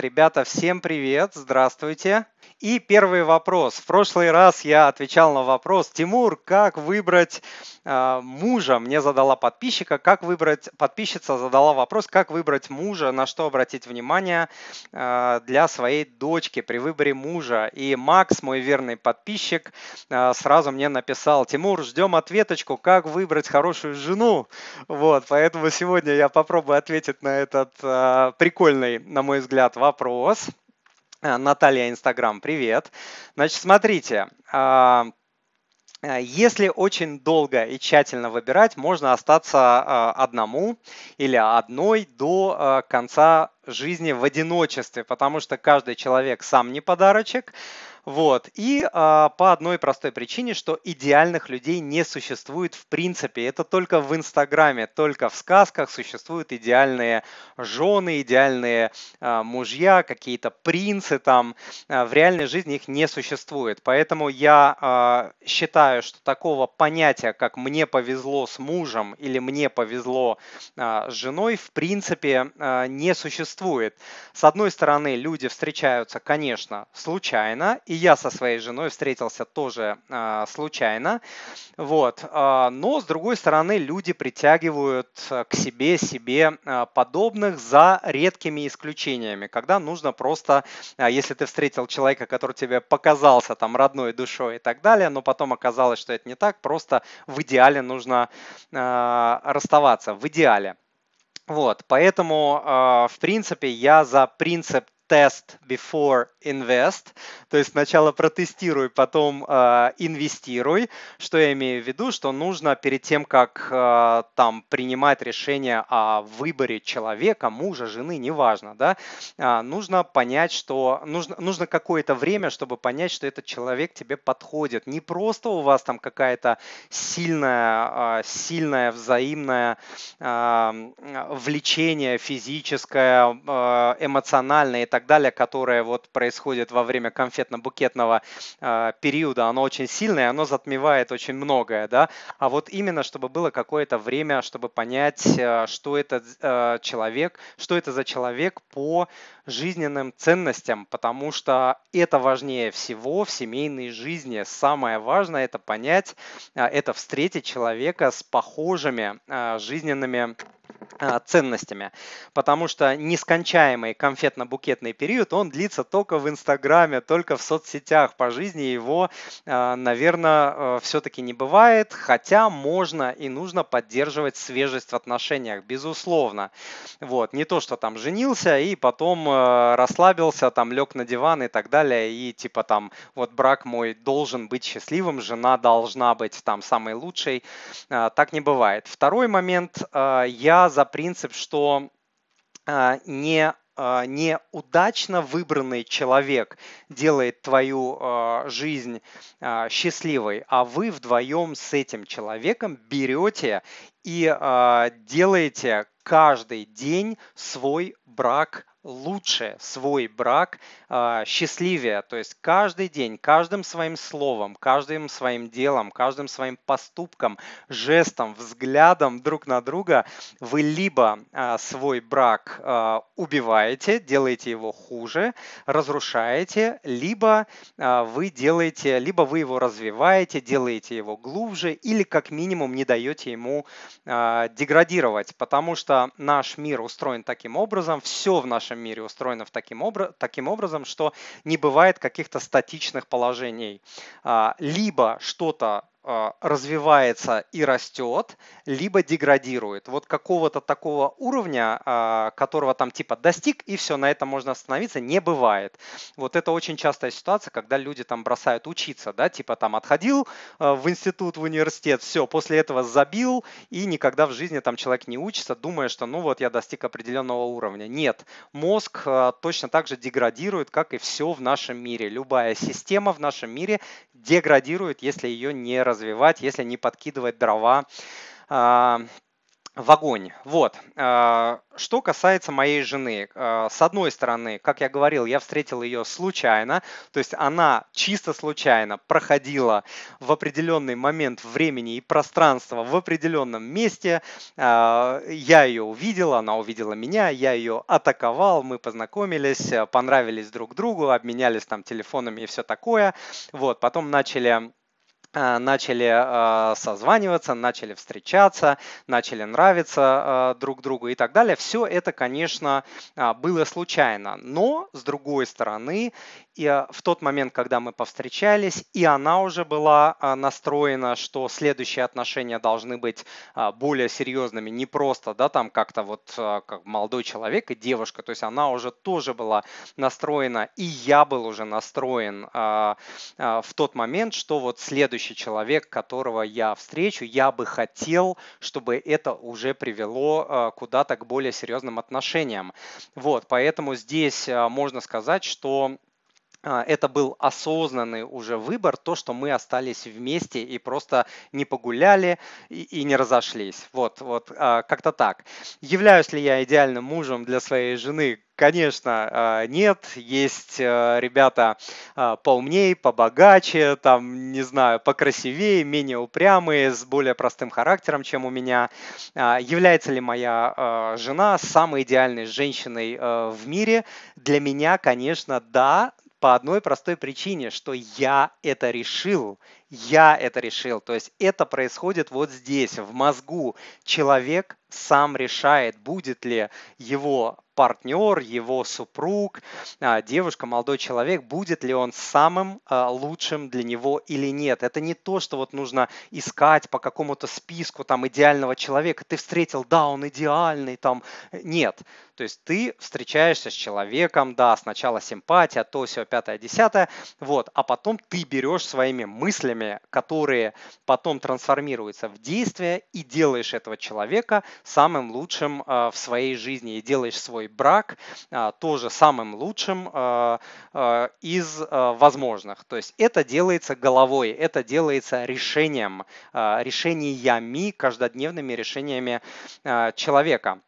Ребята, всем привет, здравствуйте. И первый вопрос. В прошлый раз я отвечал на вопрос, Тимур, как выбрать э, мужа? Мне задала подписчика, как выбрать, подписчица задала вопрос, как выбрать мужа, на что обратить внимание э, для своей дочки при выборе мужа. И Макс, мой верный подписчик, э, сразу мне написал, Тимур, ждем ответочку, как выбрать хорошую жену. Вот, поэтому сегодня я попробую ответить на этот э, прикольный, на мой взгляд, вопрос. Э, Наталья Инстаграм, привет. Значит, смотрите, а, э, если очень долго и тщательно выбирать, можно остаться а, одному или одной до э, конца жизни в одиночестве, потому что каждый человек сам не подарочек, вот. И а, по одной простой причине, что идеальных людей не существует в принципе. Это только в Инстаграме, только в сказках существуют идеальные жены, идеальные а, мужья, какие-то принцы там. А, в реальной жизни их не существует. Поэтому я а, считаю, что такого понятия, как мне повезло с мужем или мне повезло а, с женой, в принципе а, не существует. С одной стороны, люди встречаются, конечно, случайно, и я со своей женой встретился тоже э, случайно. Вот. Э, но, с другой стороны, люди притягивают к себе себе э, подобных за редкими исключениями, когда нужно просто, э, если ты встретил человека, который тебе показался там родной душой и так далее, но потом оказалось, что это не так, просто в идеале нужно э, расставаться, в идеале. Вот, поэтому, э, в принципе, я за принцип test before invest, то есть сначала протестируй, потом э, инвестируй. Что я имею в виду? Что нужно перед тем, как э, там принимать решение о выборе человека, мужа, жены, неважно, да, э, нужно понять, что нужно, нужно какое-то время, чтобы понять, что этот человек тебе подходит. Не просто у вас там какая-то сильная, э, сильная взаимное э, влечение физическое, э, эмоциональное и так так далее, которое вот происходит во время конфетно-букетного э, периода, оно очень сильное, оно затмевает очень многое, да, а вот именно, чтобы было какое-то время, чтобы понять, э, что это э, человек, что это за человек по жизненным ценностям, потому что это важнее всего в семейной жизни. Самое важное это понять, э, это встретить человека с похожими э, жизненными а, ценностями, потому что нескончаемый конфетно-букетный период, он длится только в Инстаграме, только в соцсетях. По жизни его, а, наверное, все-таки не бывает, хотя можно и нужно поддерживать свежесть в отношениях, безусловно. Вот. Не то, что там женился и потом расслабился, там лег на диван и так далее, и типа там вот брак мой должен быть счастливым, жена должна быть там самой лучшей. А, так не бывает. Второй момент, я за принцип, что не неудачно выбранный человек делает твою жизнь счастливой, а вы вдвоем с этим человеком берете и делаете каждый день свой брак лучше свой брак э, счастливее. То есть каждый день, каждым своим словом, каждым своим делом, каждым своим поступком, жестом, взглядом друг на друга вы либо э, свой брак э, убиваете, делаете его хуже, разрушаете, либо э, вы делаете, либо вы его развиваете, делаете его глубже или как минимум не даете ему э, деградировать, потому что наш мир устроен таким образом, все в нашем мире устроено в таким, обра- таким образом, что не бывает каких-то статичных положений. А, либо что-то а, развивается и растет, либо деградирует. Вот какого-то такого уровня, а, которого там типа достиг, и все, на этом можно остановиться, не бывает. Вот это очень частая ситуация, когда люди там бросают учиться, да, типа там отходил а, в институт, в университет, все, после этого забил, и никогда в жизни там человек не учится, думая, что ну вот я достиг определенного уровня. Нет, мозг точно так же деградирует, как и все в нашем мире. Любая система в нашем мире деградирует, если ее не развивать развивать, если не подкидывать дрова а, в огонь. Вот. А, что касается моей жены, а, с одной стороны, как я говорил, я встретил ее случайно, то есть она чисто случайно проходила в определенный момент времени и пространства в определенном месте. Я ее увидел, она увидела меня, я ее атаковал, мы познакомились, понравились друг другу, обменялись там телефонами и все такое. Вот, потом начали начали э, созваниваться, начали встречаться, начали нравиться э, друг другу и так далее. Все это, конечно, было случайно. Но, с другой стороны, и в тот момент, когда мы повстречались, и она уже была настроена, что следующие отношения должны быть более серьезными, не просто, да, там как-то вот как молодой человек и девушка, то есть она уже тоже была настроена, и я был уже настроен в тот момент, что вот следующий следующий человек, которого я встречу, я бы хотел, чтобы это уже привело э, куда-то к более серьезным отношениям. Вот, поэтому здесь э, можно сказать, что это был осознанный уже выбор, то, что мы остались вместе и просто не погуляли и, и не разошлись. Вот, вот как-то так. Являюсь ли я идеальным мужем для своей жены? Конечно, а, нет. Есть э, ребята а, поумнее, побогаче, там, не знаю, покрасивее, менее упрямые, с более простым характером, чем у меня. А, является ли моя жена самой идеальной женщиной э, в мире? Для меня, конечно, да, по одной простой причине, что я это решил. Я это решил. То есть это происходит вот здесь, в мозгу. Человек сам решает, будет ли его партнер, его супруг, а, девушка, молодой человек, будет ли он самым а, лучшим для него или нет. Это не то, что вот нужно искать по какому-то списку там идеального человека. Ты встретил, да, он идеальный, там нет. То есть ты встречаешься с человеком, да, сначала симпатия, то все, пятое, десятое, вот, а потом ты берешь своими мыслями, которые потом трансформируются в действия и делаешь этого человека самым лучшим э, в своей жизни и делаешь свой брак э, тоже самым лучшим э, из возможных. То есть это делается головой, это делается решением, решениями, каждодневными решениями человека.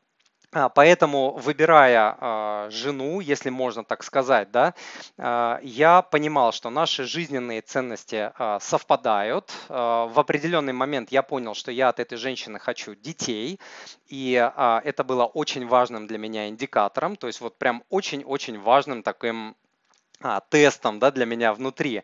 А, поэтому, выбирая э, жену, если можно так сказать, да, э, я понимал, что наши жизненные ценности совпадают. В определенный момент я понял, что я от этой женщины хочу детей, и это было очень важным для меня индикатором, то есть вот прям очень-очень важным таким а, тестом да, для меня внутри.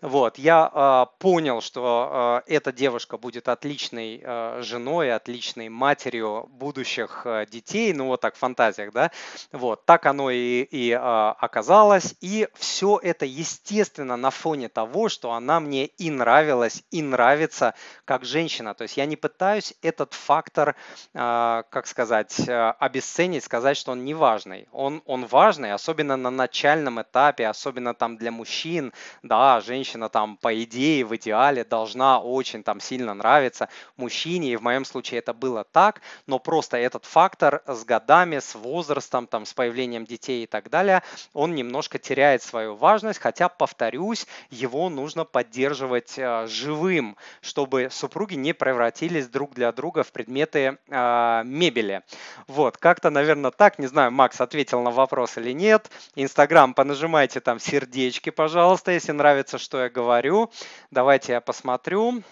Вот, я а, понял, что а, эта девушка будет отличной а, женой, отличной матерью будущих а, детей, ну вот так в фантазиях, да, вот, так оно и, и а, оказалось, и все это естественно на фоне того, что она мне и нравилась, и нравится как женщина, то есть я не пытаюсь этот фактор, а, как сказать, а, обесценить, сказать, что он не важный, он, он важный, особенно на начальном этапе, особенно там для мужчин, да, женщина там по идее в идеале должна очень там сильно нравиться мужчине, и в моем случае это было так, но просто этот фактор с годами, с возрастом, там, с появлением детей и так далее, он немножко теряет свою важность, хотя, повторюсь, его нужно поддерживать э, живым, чтобы супруги не превратились друг для друга в предметы э, мебели. Вот, как-то, наверное, так, не знаю, Макс ответил на вопрос или нет. Инстаграм, понажимайте Ставьте там сердечки, пожалуйста, если нравится, что я говорю. Давайте я посмотрю.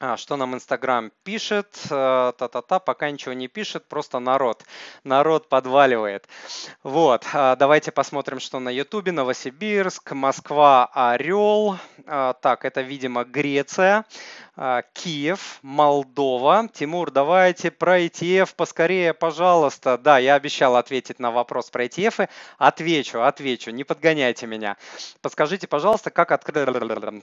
А, что нам Инстаграм пишет? Э, та-та-та, пока ничего не пишет, просто народ. Народ подваливает. Вот, а, давайте посмотрим, что на Ютубе. Новосибирск, Москва, Орел. А, так, это, видимо, Греция. А, Киев, Молдова. Тимур, давайте про ETF поскорее, пожалуйста. Да, я обещал ответить на вопрос про ETF. Отвечу, отвечу, не подгоняйте меня. Подскажите, пожалуйста, как открыть...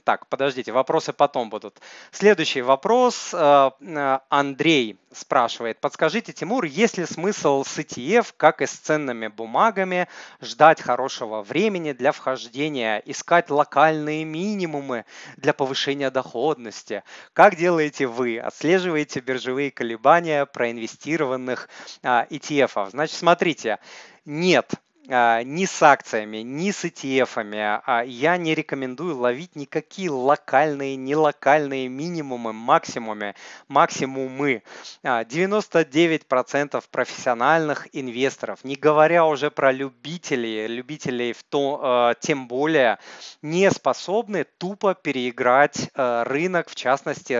Так, подождите, вопросы потом будут. Следующий вопрос. А, а, Андрей спрашивает. Подскажите, Тимур, есть ли смысл с ETF, как и с ценными бумагами, ждать хорошего времени для вхождения, искать локальные минимумы для повышения доходности? Как делаете вы? Отслеживаете биржевые колебания проинвестированных а, ETF? Значит, смотрите, нет, ни с акциями, ни с ETF. А, я не рекомендую ловить никакие локальные, нелокальные минимумы, максимумы, максимумы. 99% профессиональных инвесторов, не говоря уже про любителей, любителей в то, тем более, не способны тупо переиграть рынок, в частности,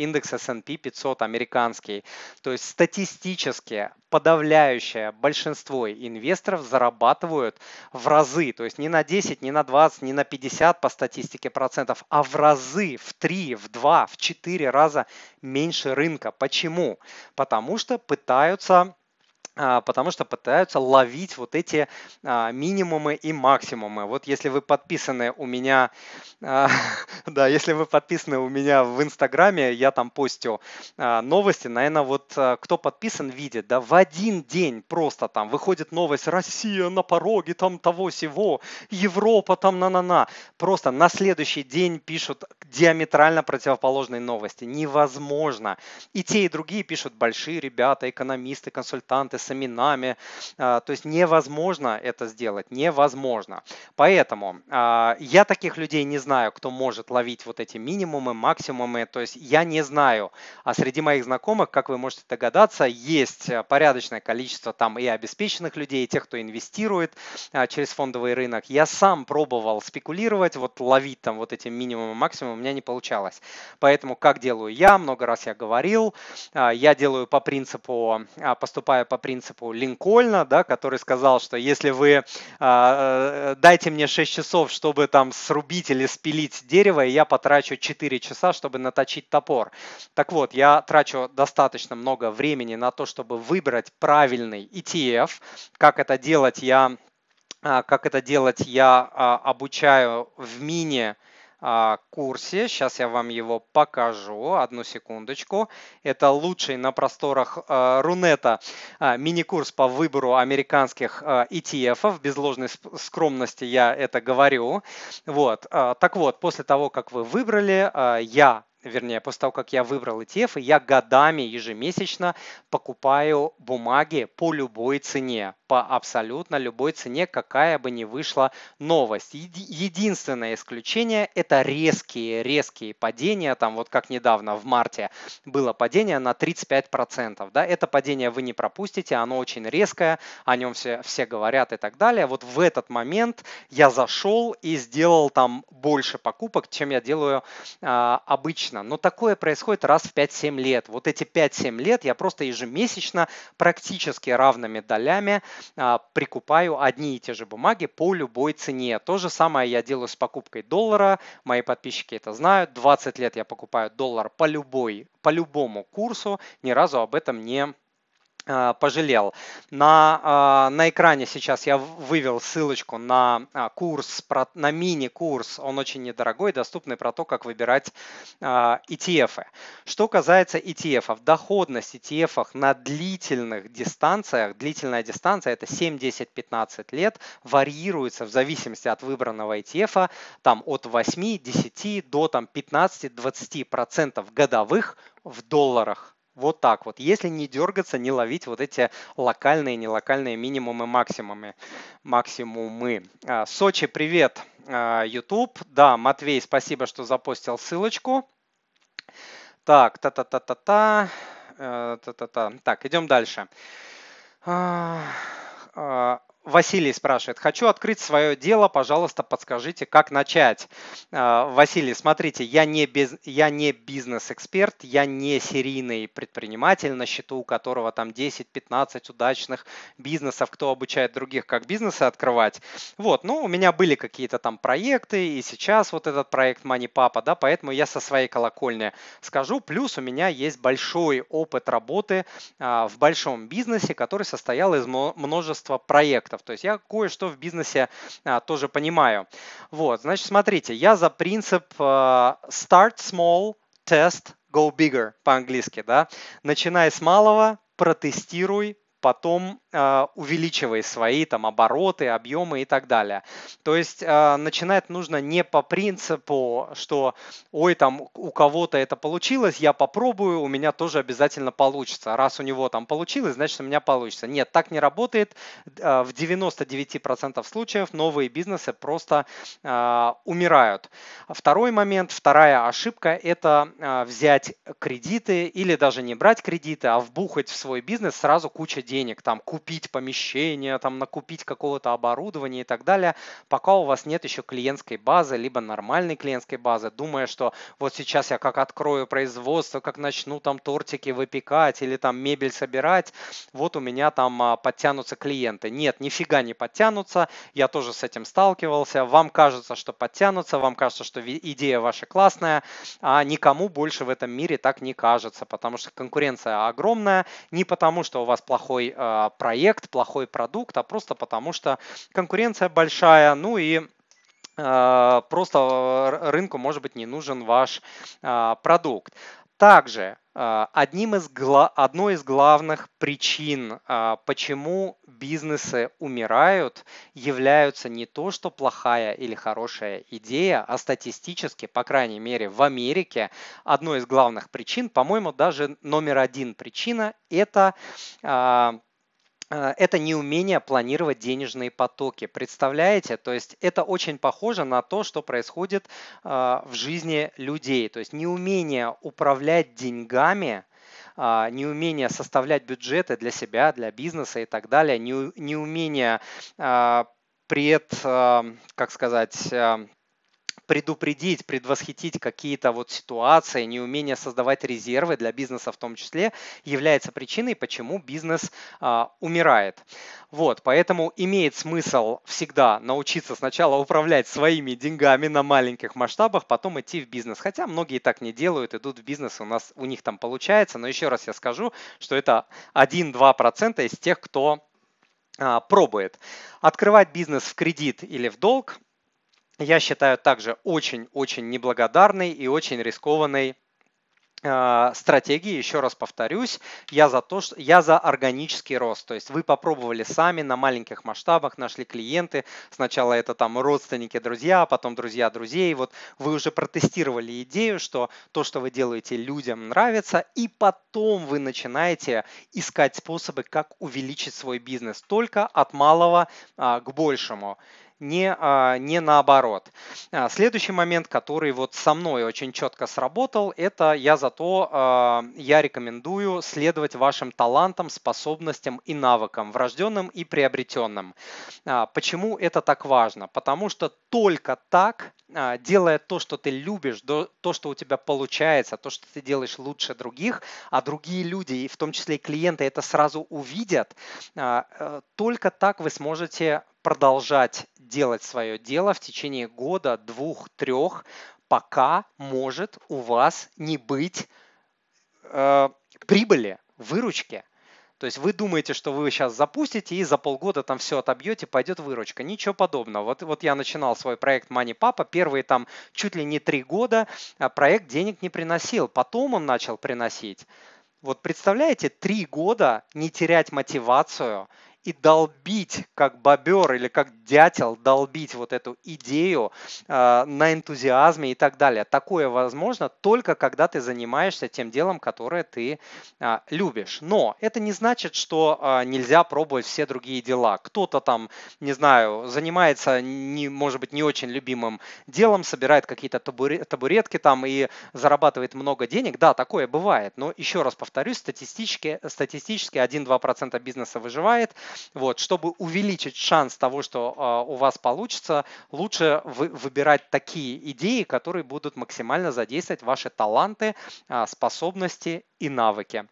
индекс S&P 500 американский. То есть статистически подавляющее большинство инвесторов зарабатывают в разы, то есть не на 10, не на 20, не на 50 по статистике процентов, а в разы, в 3, в 2, в 4 раза меньше рынка. Почему? Потому что пытаются потому что пытаются ловить вот эти а, минимумы и максимумы. Вот если вы подписаны у меня, а, да, если вы подписаны у меня в Инстаграме, я там постю новости, наверное, вот кто подписан, видит, да, в один день просто там выходит новость «Россия на пороге там того сего, Европа там на-на-на». Просто на следующий день пишут диаметрально противоположные новости. Невозможно. И те, и другие пишут большие ребята, экономисты, консультанты, именами. А, то есть невозможно это сделать, невозможно. Поэтому а, я таких людей не знаю, кто может ловить вот эти минимумы, максимумы. То есть я не знаю. А среди моих знакомых, как вы можете догадаться, есть порядочное количество там и обеспеченных людей, и тех, кто инвестирует а, через фондовый рынок. Я сам пробовал спекулировать, вот ловить там вот эти минимумы, максимумы, у меня не получалось. Поэтому как делаю я, много раз я говорил, я делаю по принципу, поступаю по принципу принципу Линкольна, да, который сказал, что если вы а, э, дайте мне 6 часов, чтобы там срубить или спилить дерево, и я потрачу 4 часа, чтобы наточить топор. Так вот, я трачу достаточно много времени на то, чтобы выбрать правильный ETF. Как это делать, я а, как это делать, я а, обучаю в мини курсе. Сейчас я вам его покажу. Одну секундочку. Это лучший на просторах а, Рунета а, мини-курс по выбору американских ETF. Без ложной скромности я это говорю. Вот. Так вот, после того, как вы выбрали, я вернее, после того, как я выбрал ETF, я годами ежемесячно покупаю бумаги по любой цене, по абсолютно любой цене, какая бы ни вышла новость. Единственное исключение – это резкие, резкие падения, там вот как недавно в марте было падение на 35%, да, это падение вы не пропустите, оно очень резкое, о нем все, все говорят и так далее. Вот в этот момент я зашел и сделал там больше покупок, чем я делаю а, обычно обычно, но такое происходит раз в 5-7 лет. Вот эти 5-7 лет я просто ежемесячно практически равными долями а, прикупаю одни и те же бумаги по любой цене. То же самое я делаю с покупкой доллара. Мои подписчики это знают. 20 лет я покупаю доллар по любой, по любому курсу. Ни разу об этом не пожалел. На, а, на экране сейчас я вывел ссылочку на а, курс, на мини-курс, он очень недорогой, доступный про то, как выбирать ETF. Что касается ETF, доходность ETF на длительных дистанциях, длительная дистанция это 7, 10, 15 лет, варьируется в зависимости от выбранного ETF, там от 8, 10 до там, 15-20% годовых в долларах вот так вот. Если не дергаться, не ловить вот эти локальные, нелокальные минимумы, максимумы. максимумы. А, Сочи, привет, а, YouTube. Да, Матвей, спасибо, что запостил ссылочку. Так, та-та-та-та-та. Э, та-та-та. Так, идем дальше. Василий спрашивает, хочу открыть свое дело, пожалуйста, подскажите, как начать. А, Василий, смотрите, я не, без, я не бизнес-эксперт, я не серийный предприниматель, на счету у которого там 10-15 удачных бизнесов, кто обучает других, как бизнесы открывать. Вот, ну, у меня были какие-то там проекты, и сейчас вот этот проект Money Papa, да, поэтому я со своей колокольни скажу. Плюс у меня есть большой опыт работы а, в большом бизнесе, который состоял из множества проектов проектов. То есть я кое-что в бизнесе а, тоже понимаю. Вот, значит, смотрите, я за принцип а, start small, test, go bigger по-английски, да. Начинай с малого, протестируй, потом э, увеличивай свои там обороты, объемы и так далее. То есть э, начинать нужно не по принципу, что ой, там у кого-то это получилось, я попробую, у меня тоже обязательно получится. Раз у него там получилось, значит у меня получится. Нет, так не работает. Э, в 99% случаев новые бизнесы просто умирают. Второй момент, вторая ошибка – это взять кредиты или даже не брать кредиты, а вбухать в свой бизнес сразу куча денег, там купить помещение, там накупить какого-то оборудования и так далее, пока у вас нет еще клиентской базы, либо нормальной клиентской базы, думая, что вот сейчас я как открою производство, как начну там тортики выпекать или там мебель собирать, вот у меня там а, подтянутся клиенты. Нет, нифига не подтянутся, я тоже с этим сталкивался, вам кажется, что подтянутся, вам кажется, что идея ваша классная, а никому больше в этом мире так не кажется, потому что конкуренция огромная, не потому что у вас плохой э, проект, плохой продукт, а просто потому что конкуренция большая, ну и э, просто рынку может быть не нужен ваш э, продукт. Также одним из, одной из главных причин, почему бизнесы умирают, являются не то, что плохая или хорошая идея, а статистически, по крайней мере в Америке, одной из главных причин, по-моему, даже номер один причина – это Э, это неумение планировать денежные потоки. Представляете? То есть это очень похоже на то, что происходит э, в жизни людей. То есть неумение управлять деньгами, а, неумение составлять бюджеты для себя, для бизнеса и так далее, неумение а, пред, э, как сказать, предупредить, предвосхитить какие-то вот ситуации, неумение создавать резервы для бизнеса в том числе, является причиной, почему бизнес а, умирает. Вот, поэтому имеет смысл всегда научиться сначала управлять своими деньгами на маленьких масштабах, потом идти в бизнес. Хотя многие так не делают, идут в бизнес, у нас у них там получается. Но еще раз я скажу, что это 1-2% из тех, кто а, пробует. Открывать бизнес в кредит или в долг я считаю также очень-очень неблагодарной и очень рискованной а, стратегии, еще раз повторюсь, я за то, что я за органический рост. То есть вы попробовали сами на маленьких масштабах, нашли клиенты. Сначала это там родственники, друзья, потом друзья друзей. Вот вы уже протестировали идею, что то, что вы делаете, людям нравится, и потом вы начинаете искать способы, как увеличить свой бизнес только от малого а, к большему не, а, не наоборот. А, следующий момент, который вот со мной очень четко сработал, это я зато а, я рекомендую следовать вашим талантам, способностям и навыкам, врожденным и приобретенным. Почему это так важно? Потому что только так, делая то, что ты любишь, то, что у тебя получается, то, что ты делаешь лучше других, а другие люди, и в том числе и клиенты, это сразу увидят, э, только так вы сможете продолжать делать свое дело в течение года, двух, трех, пока может у вас не быть э, прибыли, выручки. То есть вы думаете, что вы сейчас запустите и за полгода там все отобьете, пойдет выручка. Ничего подобного. Вот, вот я начинал свой проект Money Papa, первые там чуть ли не три года а проект денег не приносил. Потом он начал приносить. Вот представляете, три года не терять мотивацию и долбить, как бобер или как дятел, долбить вот эту идею э, на энтузиазме и так далее. Такое возможно только когда ты занимаешься тем делом, которое ты э, любишь. Но это не значит, что э, нельзя пробовать все другие дела. Кто-то там, не знаю, занимается, не, может быть, не очень любимым делом, собирает какие-то табуретки там и зарабатывает много денег. Да, такое бывает. Но еще раз повторюсь, статистически, статистически 1-2% бизнеса выживает, вот, чтобы увеличить шанс того, что э, у вас получится, лучше вы, выбирать такие идеи, которые будут максимально задействовать ваши таланты, э, способности и навыки.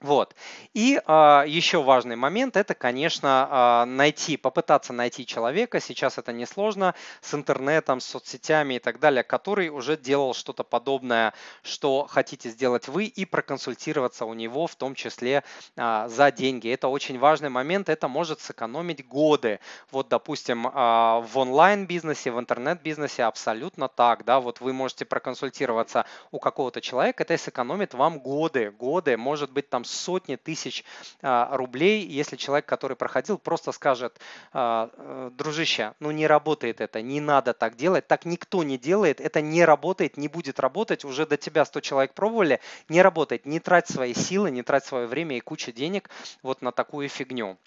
Вот. И э, еще важный момент это, конечно, э, найти, попытаться найти человека. Сейчас это несложно с интернетом, с соцсетями и так далее, который уже делал что-то подобное, что хотите сделать вы, и проконсультироваться у него, в том числе э, за деньги. Это очень важный момент. Это может сэкономить годы. Вот, допустим, э, в онлайн-бизнесе, в интернет-бизнесе абсолютно так. Да, вот вы можете проконсультироваться у какого-то человека, это сэкономит вам годы, годы, может быть, там сотни тысяч рублей, если человек, который проходил, просто скажет, дружище, ну не работает это, не надо так делать, так никто не делает, это не работает, не будет работать, уже до тебя 100 человек пробовали, не работает, не трать свои силы, не трать свое время и кучу денег вот на такую фигню.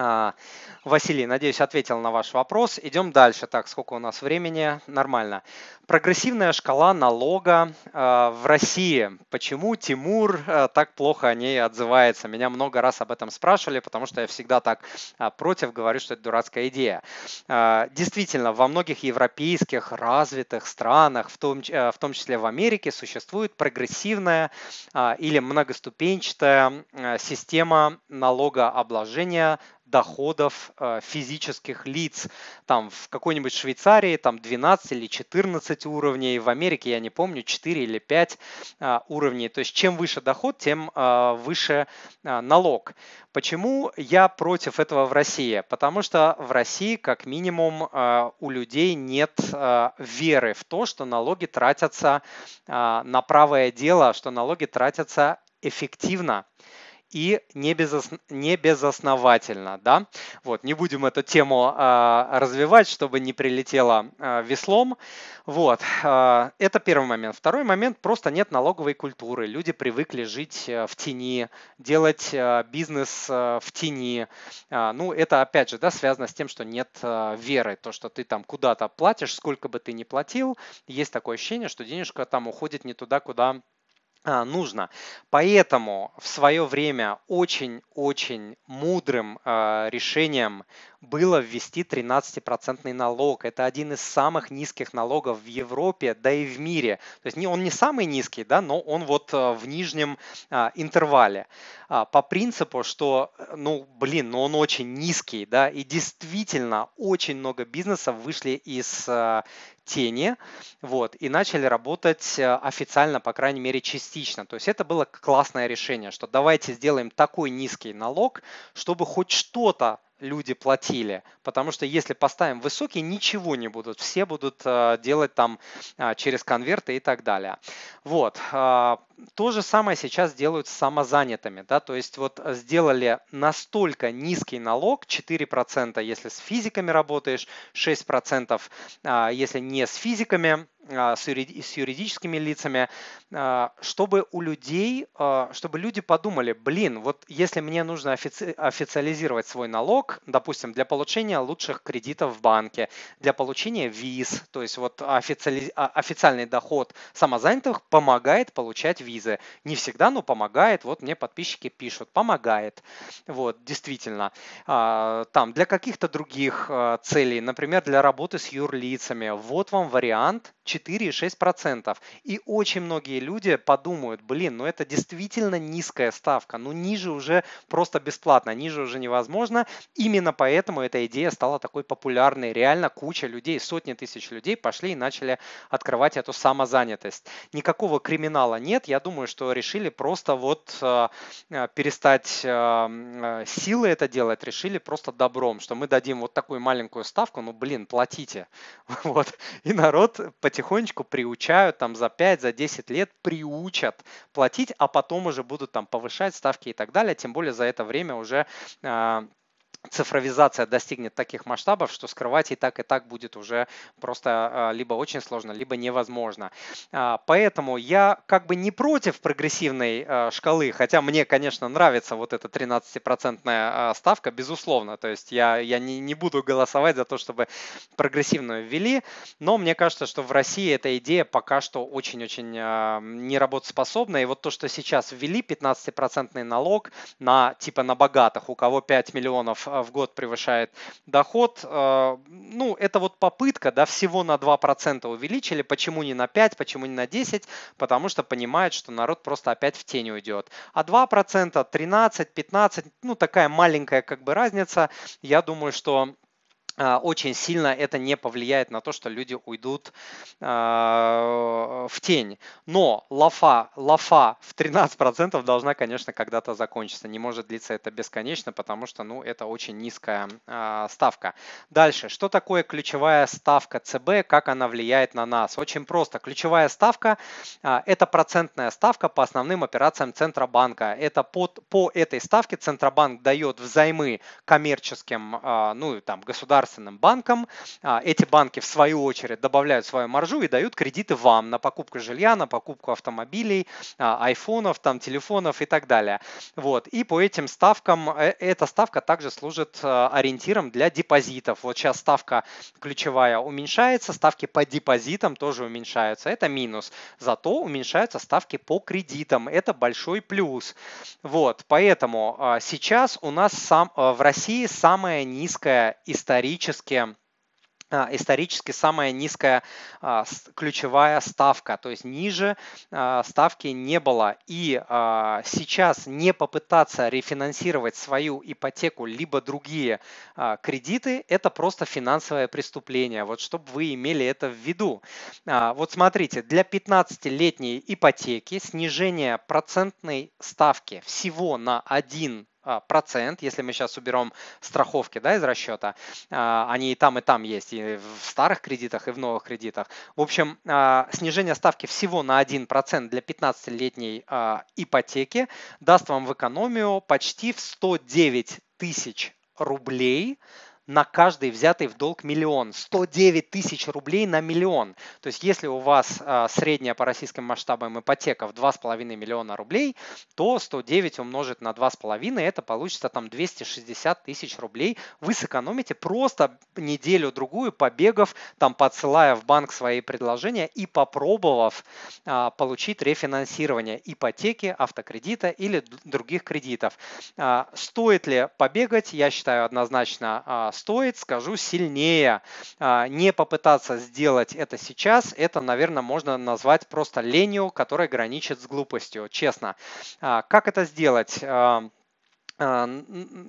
А, Василий, надеюсь, ответил на ваш вопрос. Идем дальше. Так, сколько у нас времени? Нормально. Прогрессивная шкала налога а, в России. Почему Тимур а, так плохо о ней отзывается? Меня много раз об этом спрашивали, потому что я всегда так против говорю, что это дурацкая идея. Действительно, во многих европейских развитых странах, в том, в том числе в Америке, существует прогрессивная или многоступенчатая система налогообложения доходов э, физических лиц. Там в какой-нибудь Швейцарии там 12 или 14 уровней, в Америке, я не помню, 4 или 5 э, уровней. То есть чем выше доход, тем э, выше налог. Почему я против этого в России? Потому что в России как минимум у людей нет веры в то, что налоги тратятся на правое дело, что налоги тратятся эффективно и не, безос... не безосновательно. Да? Вот, не будем эту тему э, развивать, чтобы не прилетело э, веслом. Вот, э, это первый момент. Второй момент, просто нет налоговой культуры. Люди привыкли жить в тени, делать э, бизнес э, в тени. Э, ну, это опять же да, связано с тем, что нет э, веры. То, что ты там куда-то платишь, сколько бы ты ни платил, есть такое ощущение, что денежка там уходит не туда, куда а, нужно. Поэтому в свое время очень-очень мудрым э, решением было ввести 13% налог. Это один из самых низких налогов в Европе, да и в мире. То есть он не самый низкий, да, но он вот э, в нижнем а, интервале. А, по принципу, что, э, ну, блин, ну он очень низкий, да, и действительно очень много бизнесов вышли из тени, вот, и начали работать официально, по крайней мере, частично. То есть это было классное решение, что давайте сделаем такой низкий налог, чтобы хоть что-то люди платили. Потому что если поставим высокие, ничего не будут. Все будут э, делать там э, через конверты и так далее. Вот. Э, то же самое сейчас делают с самозанятыми. Да? То есть вот сделали настолько низкий налог, 4% если с физиками работаешь, 6% если не с физиками, а, с юридическими лицами, а, чтобы у людей, а, чтобы люди подумали, блин, вот если мне нужно офици официализировать свой налог, допустим, для получения лучших кредитов в банке, для получения виз, то есть вот официали официальный доход самозанятых помогает получать визы. Не всегда, но помогает. Вот мне подписчики пишут, помогает. Вот, действительно. Там для каких-то других целей, например, для работы с юрлицами, вот вам вариант 4,6%. И очень многие люди подумают, блин, ну это действительно низкая ставка, ну ниже уже просто бесплатно, ниже уже невозможно. Именно поэтому эта идея стала такой популярной. Реально куча людей, сотни тысяч людей пошли и начали открывать эту самозанятость. Никакого криминала нет, я думаю, что решили просто вот э, э перестать э, э, силы это делать, решили просто добром, что мы дадим вот такую маленькую ставку, ну блин, платите. Вот. И народ потихоньку потихонечку приучают, там за 5, за 10 лет приучат платить, а потом уже будут там повышать ставки и так далее. Тем более за это время уже а, цифровизация достигнет таких масштабов, что скрывать и так, и так будет уже просто а, либо очень сложно, либо невозможно. А, поэтому я как бы не против прогрессивной а, шкалы, хотя мне, конечно, нравится вот эта 13% ставка, безусловно. То есть я, я не, не буду голосовать за то, чтобы прогрессивную ввели, но мне кажется, что в России эта идея пока что очень-очень неработоспособна. И вот то, что сейчас ввели 15% налог на типа на богатых, у кого 5 миллионов в год превышает доход. А, ну, это вот попытка, да, всего на 2% увеличили. Почему не на 5, почему не на 10? Потому что понимают, что народ просто опять в тень уйдет. А 2%, 13, 15, ну, такая маленькая как бы разница. Я думаю, что а, очень сильно это не повлияет на то, что люди уйдут а, в тень. Но лафа, лафа в 13% должна, конечно, когда-то закончиться. Не может длиться это бесконечно, потому что ну, это очень низкая а, ставка. Дальше, что такое ключевая ставка ЦБ, как она влияет на нас? Очень просто. Ключевая ставка – это процентная ставка по основным операциям Центробанка. Это под, по этой ставке Центробанк дает взаймы коммерческим, ну, там, государственным государственным банкам. А, эти банки в свою очередь добавляют свою маржу и дают кредиты вам на покупку жилья, на покупку автомобилей, а, айфонов, там, телефонов и так далее. Вот. И по этим ставкам, э, эта ставка также служит э, ориентиром для депозитов. Вот сейчас ставка ключевая уменьшается, ставки по депозитам тоже уменьшаются. Это минус. Зато уменьшаются ставки по кредитам. Это большой плюс. Вот. Поэтому а, сейчас у нас сам, э, в России самая низкая историческая исторически а, исторически самая низкая а, ключевая ставка, то есть ниже а, ставки не было. И сейчас не попытаться рефинансировать свою ипотеку либо другие кредиты, это просто финансовое преступление. Вот чтобы вы имели это в виду. Вот смотрите, для 15-летней ипотеки снижение процентной ставки всего на 1 а, процент, если мы сейчас уберем страховки да, из расчета, а, они и там, и там есть, и в старых кредитах, и в новых кредитах. В общем, а, снижение ставки всего на 1% для 15-летней ипотеки даст вам в экономию почти в 109 тысяч рублей на каждый взятый в долг миллион. 109 тысяч рублей на миллион. То есть если у вас а, средняя по российским масштабам ипотека в 2,5 миллиона рублей, то 109 умножить на 2,5 это получится там 260 тысяч рублей. Вы сэкономите просто неделю-другую, побегав, там подсылая в банк свои предложения и попробовав а, получить рефинансирование ипотеки, автокредита или других кредитов. А, стоит ли побегать? Я считаю однозначно стоит, скажу сильнее. А, не попытаться сделать это сейчас, это, наверное, можно назвать просто ленью, которая граничит с глупостью, честно. А, как это сделать? А,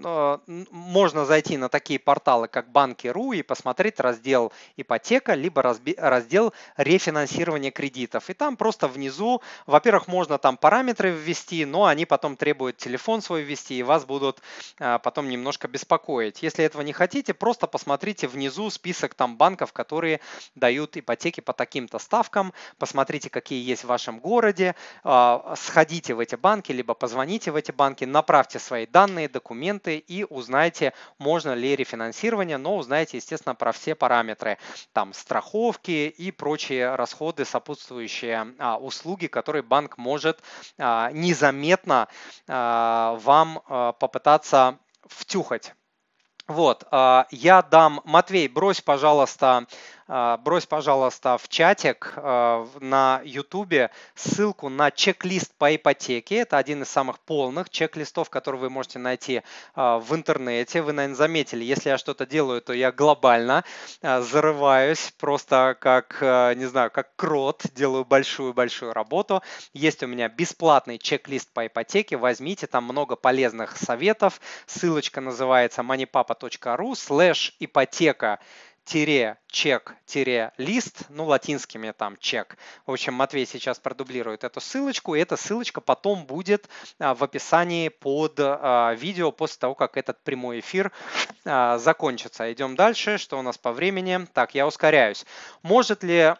а, можно зайти на такие порталы, как Банки.ру и посмотреть раздел ипотека, либо раздел рефинансирования кредитов. И там просто внизу, во-первых, можно там параметры ввести, но они потом требуют телефон свой ввести и вас будут а, потом немножко беспокоить. Если этого не хотите, просто посмотрите внизу список там банков, которые дают ипотеки по таким-то ставкам, посмотрите, какие есть в вашем городе, сходите в эти банки, либо позвоните в эти банки, направьте свои данные, данные, документы и узнайте, можно ли рефинансирование, но узнайте, естественно, про все параметры, там страховки и прочие расходы, сопутствующие а, услуги, которые банк может а, незаметно а, вам а, попытаться втюхать. Вот, а, я дам, Матвей, брось, пожалуйста, брось, пожалуйста, в чатик а, на YouTube ссылку на чек-лист по ипотеке. Это один из самых полных чек-листов, которые вы можете найти а, в интернете. Вы, наверное, заметили, если я что-то делаю, то я глобально зарываюсь, просто как, не знаю, как крот, делаю большую-большую работу. Есть у меня бесплатный чек-лист по ипотеке, возьмите, там много полезных советов. Ссылочка называется moneypapa.ru слэш ипотека чек-лист, ну, латинскими там чек. В общем, Матвей сейчас продублирует эту ссылочку, и эта ссылочка потом будет а, в описании под а, видео после того, как этот прямой эфир а, закончится. Идем дальше, что у нас по времени. Так, я ускоряюсь. Может ли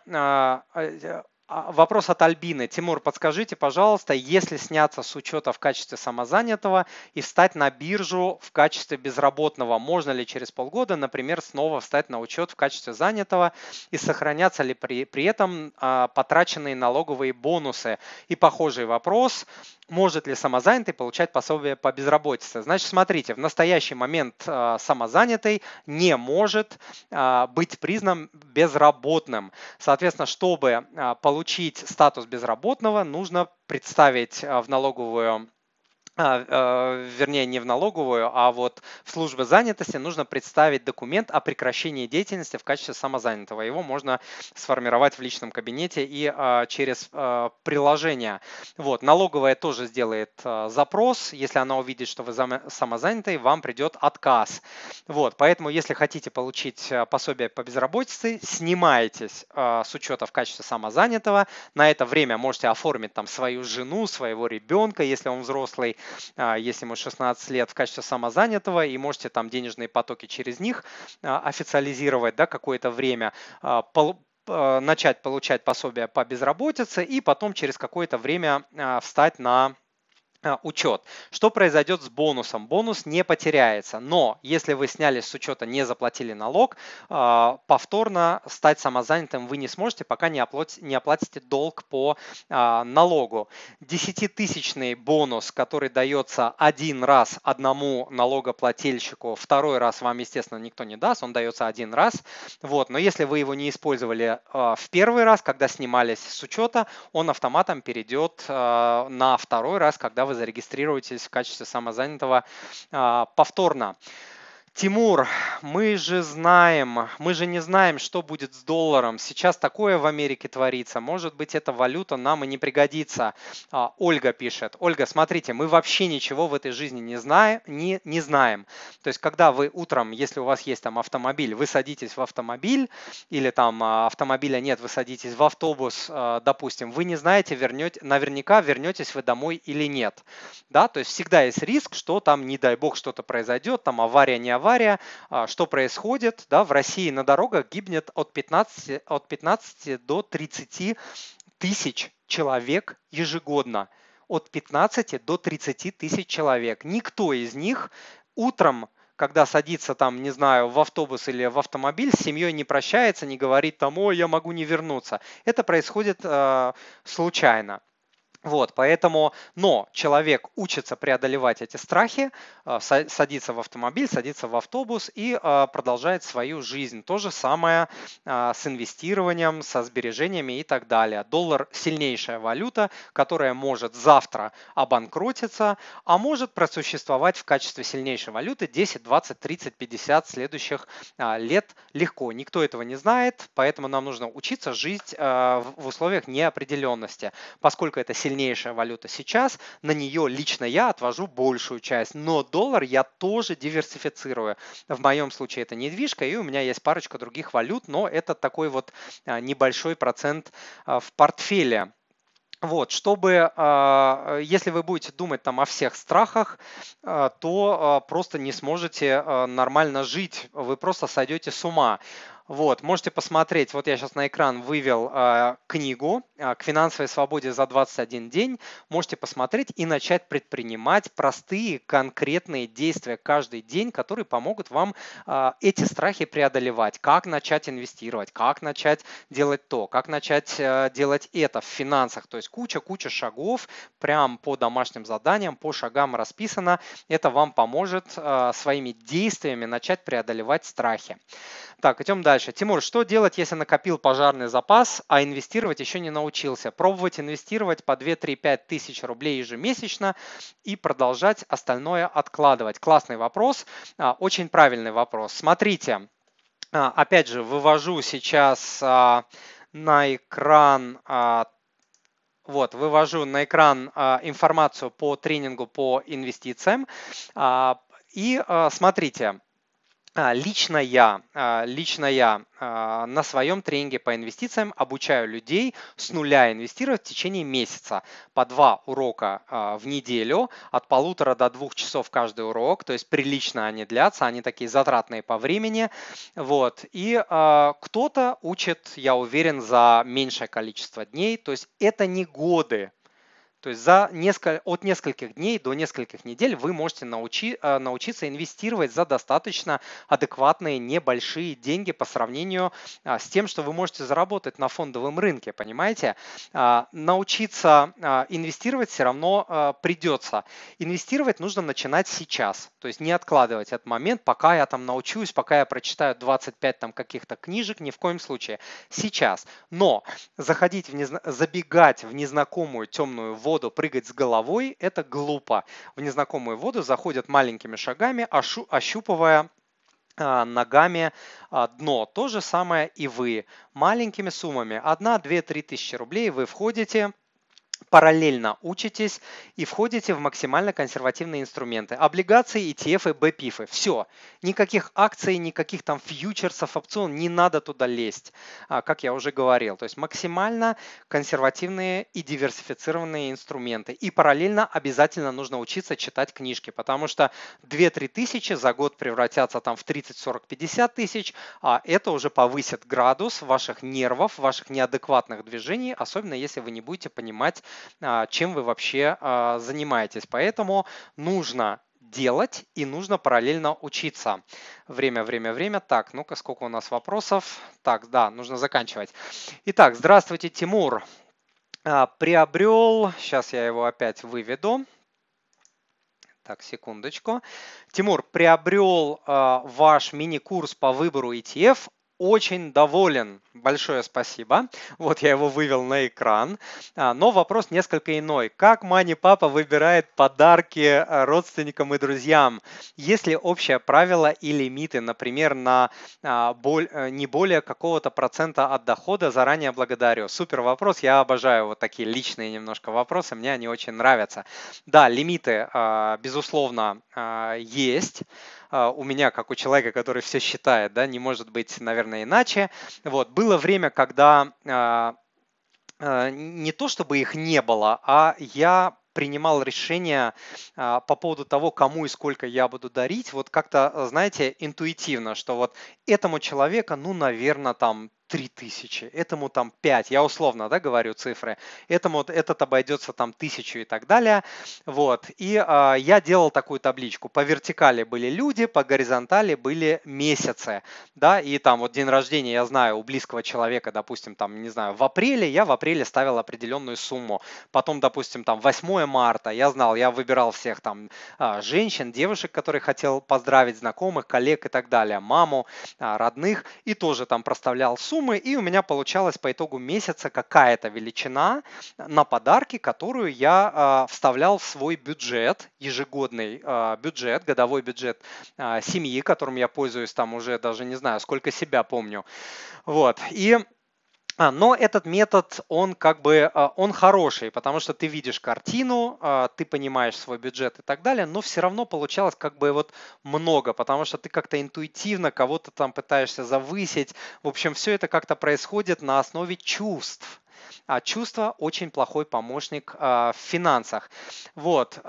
вопрос от Альбины. Тимур, подскажите, пожалуйста, если сняться с учета в качестве самозанятого и встать на биржу в качестве безработного, можно ли через полгода, например, снова встать на учет в качестве занятого и сохранятся ли при, при этом а, потраченные налоговые бонусы? И похожий вопрос может ли самозанятый получать пособие по безработице. Значит, смотрите, в настоящий момент а, самозанятый не может а, быть признан безработным. Соответственно, чтобы а, получить статус безработного, нужно представить в налоговую вернее, не в налоговую, а вот в службе занятости нужно представить документ о прекращении деятельности в качестве самозанятого. Его можно сформировать в личном кабинете и а, через а, приложение. Вот, налоговая тоже сделает а, запрос. Если она увидит, что вы самозанятый, вам придет отказ. Вот, поэтому, если хотите получить а, пособие по безработице, снимаетесь а, с учета в качестве самозанятого. На это время можете оформить там свою жену, своего ребенка, если он взрослый, а, если ему 16 лет в качестве самозанятого, и можете там денежные потоки через них а, официализировать да, какое-то время, а, начать получать пособие по безработице и потом через какое-то время встать на а, учет. Что произойдет с бонусом? Бонус не потеряется, но если вы сняли с учета, не заплатили налог, а, повторно стать самозанятым вы не сможете, пока не оплатите, не оплатите долг по а, налогу. Десятитысячный бонус, который дается один раз одному налогоплательщику, второй раз вам, естественно, никто не даст, он дается один раз. Вот. Но если вы его не использовали в первый раз, когда снимались с учета, он автоматом перейдет на второй раз, когда вы зарегистрируетесь в качестве самозанятого а, повторно. Тимур, мы же знаем, мы же не знаем, что будет с долларом. Сейчас такое в Америке творится. Может быть, эта валюта нам и не пригодится. А, Ольга пишет. Ольга, смотрите, мы вообще ничего в этой жизни не знаем, не, не знаем. То есть, когда вы утром, если у вас есть там автомобиль, вы садитесь в автомобиль, или там а, автомобиля нет, вы садитесь в автобус, а, допустим, вы не знаете, вернете, наверняка вернетесь вы домой или нет. Да, то есть всегда есть риск, что там, не дай бог, что-то произойдет, там авария, не авария, авария, а, что происходит? Да, в России на дорогах гибнет от 15, от 15 до 30 тысяч человек ежегодно. От 15 до 30 тысяч человек. Никто из них утром когда садится там, не знаю, в автобус или в автомобиль, с семьей не прощается, не говорит там, ой, я могу не вернуться. Это происходит э, случайно. Вот, поэтому, но человек учится преодолевать эти страхи, а, садится в автомобиль, садится в автобус и а, продолжает свою жизнь. То же самое а, с инвестированием, со сбережениями и так далее. Доллар сильнейшая валюта, которая может завтра обанкротиться, а может просуществовать в качестве сильнейшей валюты 10, 20, 30, 50 следующих лет легко. Никто этого не знает, поэтому нам нужно учиться жить в условиях неопределенности, поскольку это сильнейшая сильнейшая валюта сейчас, на нее лично я отвожу большую часть, но доллар я тоже диверсифицирую. В моем случае это недвижка, и у меня есть парочка других валют, но это такой вот а, небольшой процент а, в портфеле. Вот, чтобы, а, если вы будете думать там о всех страхах, то просто не сможете нормально жить, вы просто сойдете с ума. Вот, можете посмотреть, вот я сейчас на экран вывел э, книгу э, «К финансовой свободе за 21 день». Можете посмотреть и начать предпринимать простые, конкретные действия каждый день, которые помогут вам э, эти страхи преодолевать. Как начать инвестировать, как начать делать то, как начать э, делать это в финансах. То есть куча-куча шагов, прям по домашним заданиям, по шагам расписано. Это вам поможет э, своими действиями начать преодолевать страхи. Так, идем дальше. Тимур, что делать, если накопил пожарный запас, а инвестировать еще не научился? Пробовать инвестировать по 2-3-5 тысяч рублей ежемесячно и продолжать остальное откладывать? Классный вопрос, а, очень правильный вопрос. Смотрите, а, опять же, вывожу сейчас а, на экран вот, вывожу на экран информацию по тренингу по инвестициям. И смотрите, лично я, а, лично я а, на своем тренинге по инвестициям обучаю людей с нуля инвестировать в течение месяца по два урока в неделю, от полутора до двух часов каждый урок, то есть прилично они длятся, они такие затратные по времени. Вот. И кто-то учит, я уверен, за меньшее количество дней, то есть это не годы, то есть за несколько, от нескольких дней до нескольких недель вы можете научи, э, научиться инвестировать за достаточно адекватные небольшие деньги по сравнению а, с тем, что вы можете заработать на фондовом рынке, понимаете? А, научиться а, инвестировать все равно придется. Инвестировать нужно начинать сейчас, то есть не откладывать этот момент, пока я там научусь, пока я прочитаю 25 там каких-то книжек, ни в коем случае. Сейчас. Но заходить в незна... забегать в незнакомую темную воду, воду прыгать с головой – это глупо. В незнакомую воду заходят маленькими шагами, ощупывая а, ногами а, дно. То же самое и вы. Маленькими суммами 1, 2, 3 тысячи рублей вы входите параллельно учитесь и входите в максимально консервативные инструменты. Облигации, ETF, BPIF. Все. Никаких акций, никаких там фьючерсов, опцион, не надо туда лезть, а, как я уже говорил. То есть максимально консервативные и диверсифицированные инструменты. И параллельно обязательно нужно учиться читать книжки, потому что 2-3 тысячи за год превратятся там в 30, 40, 50 тысяч, а это уже повысит градус ваших нервов, ваших неадекватных движений, особенно если вы не будете понимать чем вы вообще а, занимаетесь. Поэтому нужно делать и нужно параллельно учиться. Время, время, время. Так, ну-ка, сколько у нас вопросов? Так, да, нужно заканчивать. Итак, здравствуйте, Тимур. А, приобрел, сейчас я его опять выведу. Так, секундочку. Тимур, приобрел э, ваш мини-курс по выбору ETF очень доволен. Большое спасибо. Вот я его вывел на экран. А, но вопрос несколько иной. Как Мани Папа выбирает подарки а, родственникам и друзьям? Есть ли общее правило и лимиты, например, на а, э, не более какого-то процента от дохода? Заранее благодарю. Супер вопрос. Я обожаю вот такие личные немножко вопросы. Мне они очень нравятся. Да, лимиты, безусловно, есть. А, у меня, как у человека, который все считает, да, не может быть, наверное, иначе. Вот, было время, когда а, а, не то чтобы их не было, а я принимал решение по поводу того, кому и сколько я буду дарить, вот как-то, знаете, интуитивно, что вот этому человеку, ну, наверное, там 3000, этому там 5, я условно да, говорю цифры, этому этот обойдется там 1000 и так далее. Вот. И э, я делал такую табличку. По вертикали были люди, по горизонтали были месяцы. Да, и там вот день рождения, я знаю, у близкого человека, допустим, там, не знаю, в апреле, я в апреле ставил определенную сумму. Потом, допустим, там 8 марта, я знал, я выбирал всех там а, женщин, девушек, которые хотел поздравить, знакомых, коллег и так далее, маму, а, родных, и тоже там проставлял сумму суммы, и у меня получалась по итогу месяца какая-то величина на подарки, которую я э, вставлял в свой бюджет, ежегодный э, бюджет, годовой бюджет э, семьи, которым я пользуюсь там уже даже не знаю, сколько себя помню. Вот. И а, но этот метод, он как бы, а, он хороший, потому что ты видишь картину, а, ты понимаешь свой бюджет и так далее, но все равно получалось как бы вот много, потому что ты как-то интуитивно кого-то там пытаешься завысить. В общем, все это как-то происходит на основе чувств. А чувство очень плохой помощник в финансах. Вот.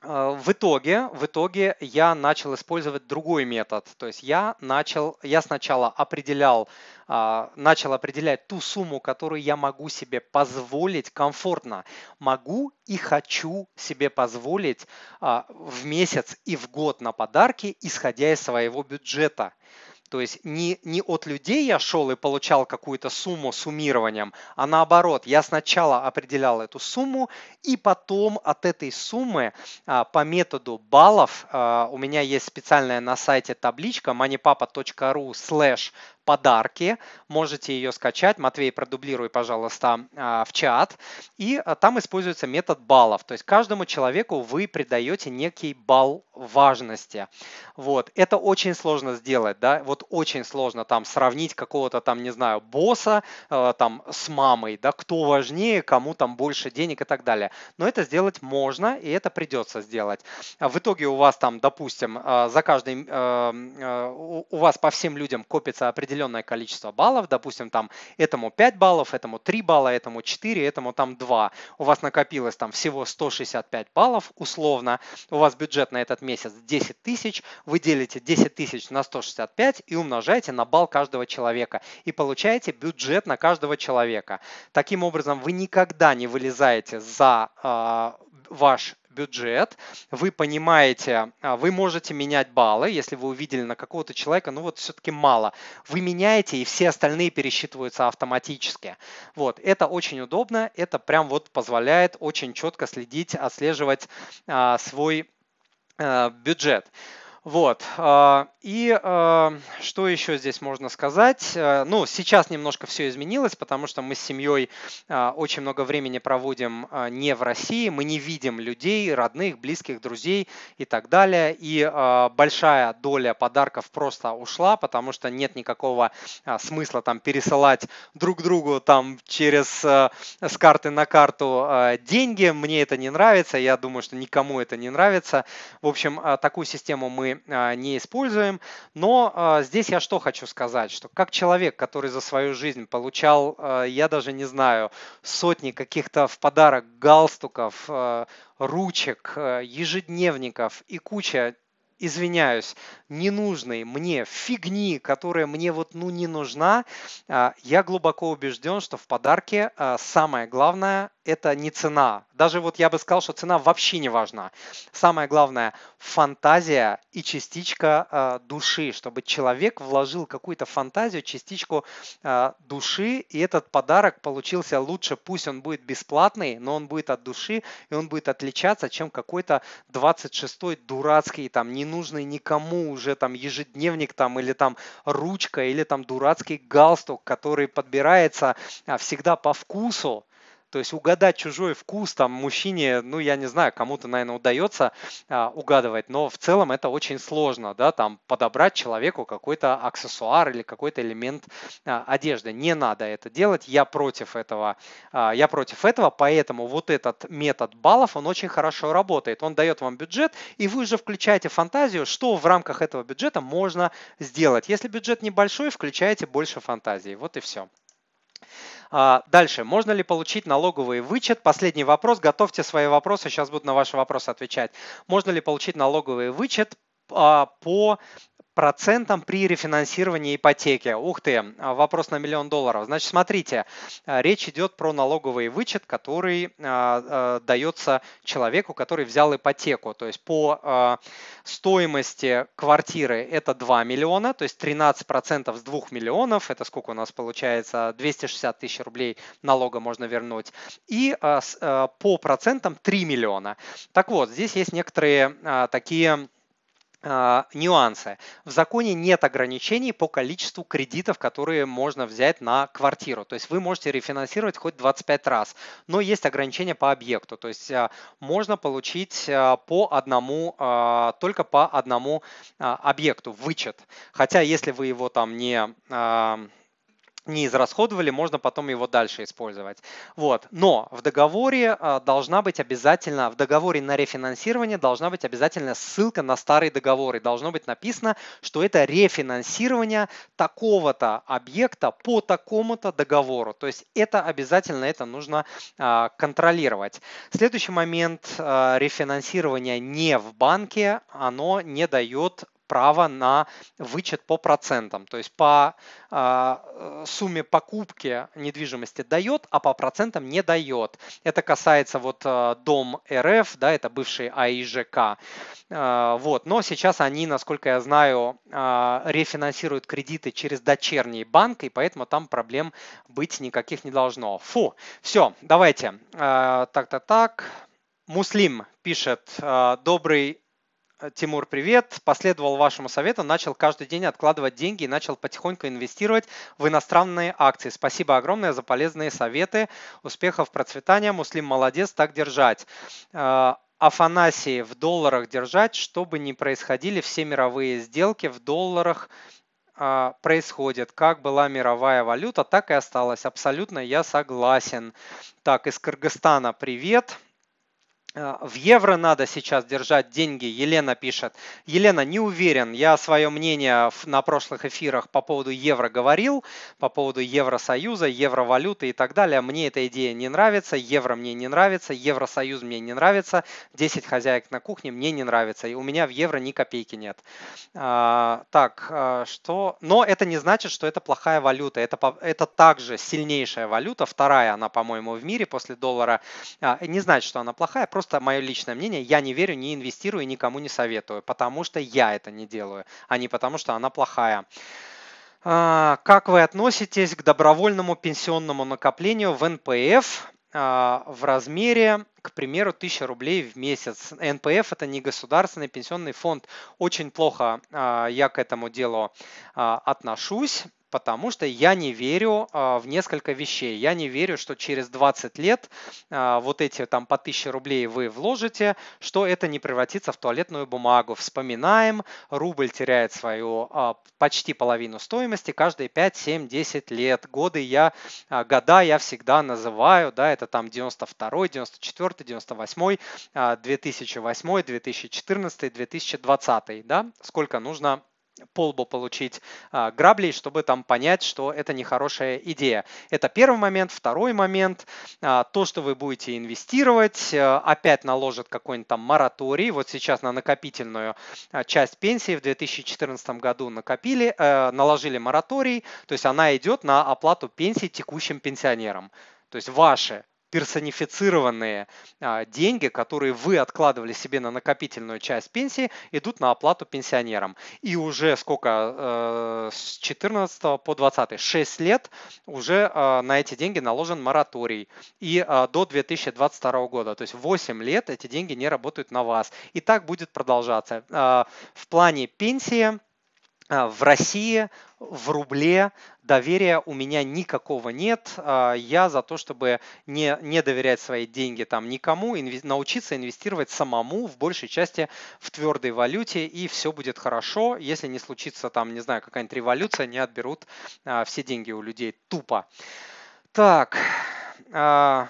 А, в итоге, в итоге я начал использовать другой метод. То есть я начал, я сначала определял, а, начал определять ту сумму, которую я могу себе позволить комфортно. Могу и хочу себе позволить а, в месяц и в год на подарки, исходя из своего бюджета. То есть не, не от людей я шел и получал какую-то сумму суммированием, а наоборот, я сначала определял эту сумму, и потом от этой суммы а, по методу баллов, а, у меня есть специальная на сайте табличка moneypapa.ru slash подарки. Можете ее скачать. Матвей, продублируй, пожалуйста, а, в чат. И а, там используется метод баллов. То есть каждому человеку вы придаете некий балл важности. Вот. Это очень сложно сделать. Да? Вот очень сложно там сравнить какого-то там, не знаю, босса а, там с мамой. Да? Кто важнее, кому там больше денег и так далее. Но это сделать можно, и это придется сделать. В итоге у вас там, допустим, за каждый, у вас по всем людям копится определенный определенное количество баллов, допустим, там этому 5 баллов, этому 3 балла, этому 4, этому там 2. У вас накопилось там всего 165 баллов условно, у вас бюджет на этот месяц 10 тысяч, вы делите 10 тысяч на 165 и умножаете на балл каждого человека и получаете бюджет на каждого человека. Таким образом, вы никогда не вылезаете за э, ваш бюджет, вы понимаете, а, вы можете менять баллы, если вы увидели на какого-то человека, ну вот все-таки мало. Вы меняете, и все остальные пересчитываются автоматически. Вот, это очень удобно, это прям вот позволяет очень четко следить, отслеживать а, свой а, бюджет. Вот. А, и а, что еще здесь можно сказать? Э, ну, сейчас немножко все изменилось, потому что мы с семьей а, очень много времени проводим не в России, мы не видим людей, родных, близких, друзей и так далее. И большая доля подарков просто ушла, потому что нет никакого смысла там пересылать друг другу там через с карты на карту деньги. Мне это не нравится, я думаю, что никому это не нравится. В общем, такую систему мы а, не используем. Но а, здесь я что хочу сказать, что как человек, который за свою жизнь получал, а, я даже не знаю, сотни каких-то в подарок галстуков, ручек, ежедневников и куча извиняюсь, ненужной мне фигни, которая мне вот ну не нужна, я глубоко убежден, что в подарке самое главное это не цена. Даже вот я бы сказал, что цена вообще не важна. Самое главное – фантазия и частичка э, души, чтобы человек вложил какую-то фантазию, частичку э, души, и этот подарок получился лучше. Пусть он будет бесплатный, но он будет от души, и он будет отличаться, чем какой-то 26-й дурацкий, там, ненужный никому уже там ежедневник там, или там ручка, или там дурацкий галстук, который подбирается а, всегда по вкусу, то есть угадать чужой вкус там мужчине, ну я не знаю, кому-то, наверное, удается а, угадывать, но в целом это очень сложно, да, там подобрать человеку какой-то аксессуар или какой-то элемент а, одежды. Не надо это делать, я против этого, а, я против этого, поэтому вот этот метод баллов, он очень хорошо работает. Он дает вам бюджет, и вы уже включаете фантазию, что в рамках этого бюджета можно сделать. Если бюджет небольшой, включаете больше фантазии. Вот и все. А, дальше. Можно ли получить налоговый вычет? Последний вопрос. Готовьте свои вопросы. Сейчас буду на ваши вопросы отвечать. Можно ли получить налоговый вычет по процентам при рефинансировании ипотеки. Ух ты, вопрос на миллион долларов. Значит, смотрите, э, речь идет про налоговый вычет, который дается человеку, который взял ипотеку. То есть по стоимости квартиры это 2 миллиона, то есть 13% с 2 миллионов, это сколько у нас получается, 260 тысяч рублей налога можно вернуть. И по процентам 3 миллиона. Так вот, здесь есть некоторые такие а, нюансы. В законе нет ограничений по количеству кредитов, которые можно взять на квартиру. То есть вы можете рефинансировать хоть 25 раз, но есть ограничения по объекту. То есть а, можно получить а, по одному, только по одному объекту вычет. Хотя если вы его там не не израсходовали, можно потом его дальше использовать. Вот. Но в договоре а, должна быть обязательно, в договоре на рефинансирование должна быть обязательно ссылка на старый договор. И должно быть написано, что это рефинансирование такого-то объекта по такому-то договору. То есть это обязательно, это нужно а, контролировать. Следующий момент а, рефинансирования не в банке, оно не дает право на вычет по процентам. То есть по э, сумме покупки недвижимости дает, а по процентам не дает. Это касается вот э, Дом РФ, да, это бывший АИЖК. Э, вот. Но сейчас они, насколько я знаю, э, рефинансируют кредиты через дочерний банк, и поэтому там проблем быть никаких не должно. Фу, все, давайте. Э, так-так-так. Муслим пишет, добрый Тимур, привет. Последовал вашему совету, начал каждый день откладывать деньги и начал потихоньку инвестировать в иностранные акции. Спасибо огромное за полезные советы. Успехов, процветания. Муслим, молодец, так держать. Э, Афанасий, в долларах держать, чтобы не происходили все мировые сделки в долларах э, происходят. Как была мировая валюта, так и осталась. Абсолютно я согласен. Так, из Кыргызстана привет. Э, в евро надо сейчас держать деньги, Елена пишет. Елена, не уверен, я свое мнение на прошлых эфирах по поводу евро говорил, по поводу Евросоюза, евровалюты и так далее. Мне эта идея не нравится, евро мне не нравится, Евросоюз мне не нравится, 10 хозяек на кухне мне не нравится, и у меня в евро ни копейки нет. А, так, а, что? Но это не значит, что это плохая валюта, это, это также сильнейшая валюта, вторая она, по-моему, в мире после доллара. А, не значит, что она плохая, просто мое личное мнение, я не верю, не инвестирую, никому не советую, потому что я это не делаю, а не потому что она плохая. А, как вы относитесь к добровольному пенсионному накоплению в НПФ? в размере к примеру, 1000 рублей в месяц. НПФ – это не государственный пенсионный фонд. Очень плохо я к этому делу отношусь потому что я не верю а, в несколько вещей. Я не верю, что через 20 лет а, вот эти там по 1000 рублей вы вложите, что это не превратится в туалетную бумагу. Вспоминаем, рубль теряет свою а, почти половину стоимости каждые 5, 7, 10 лет. Годы я, года я всегда называю, да, это там 92, 94, 98, 2008, 2014, 2020, да, сколько нужно полбу получить а, граблей, чтобы там понять, что это нехорошая идея. Это первый момент. Второй момент, а, то, что вы будете инвестировать, а, опять наложат какой-нибудь там мораторий. Вот сейчас на накопительную а, часть пенсии в 2014 году накопили, а, наложили мораторий, то есть она идет на оплату пенсии текущим пенсионерам. То есть ваши персонифицированные а, деньги, которые вы откладывали себе на накопительную часть пенсии, идут на оплату пенсионерам. И уже сколько, э, с 14 по 20, 6 лет уже э, на эти деньги наложен мораторий. И э, до 2022 года, то есть 8 лет эти деньги не работают на вас. И так будет продолжаться. В плане пенсии в России в рубле доверия у меня никакого нет. А, я за то, чтобы не, не доверять свои деньги там никому, инве, научиться инвестировать самому в большей части в твердой валюте, и все будет хорошо. Если не случится там, не знаю, какая-нибудь революция, не отберут а, все деньги у людей тупо. Так. А,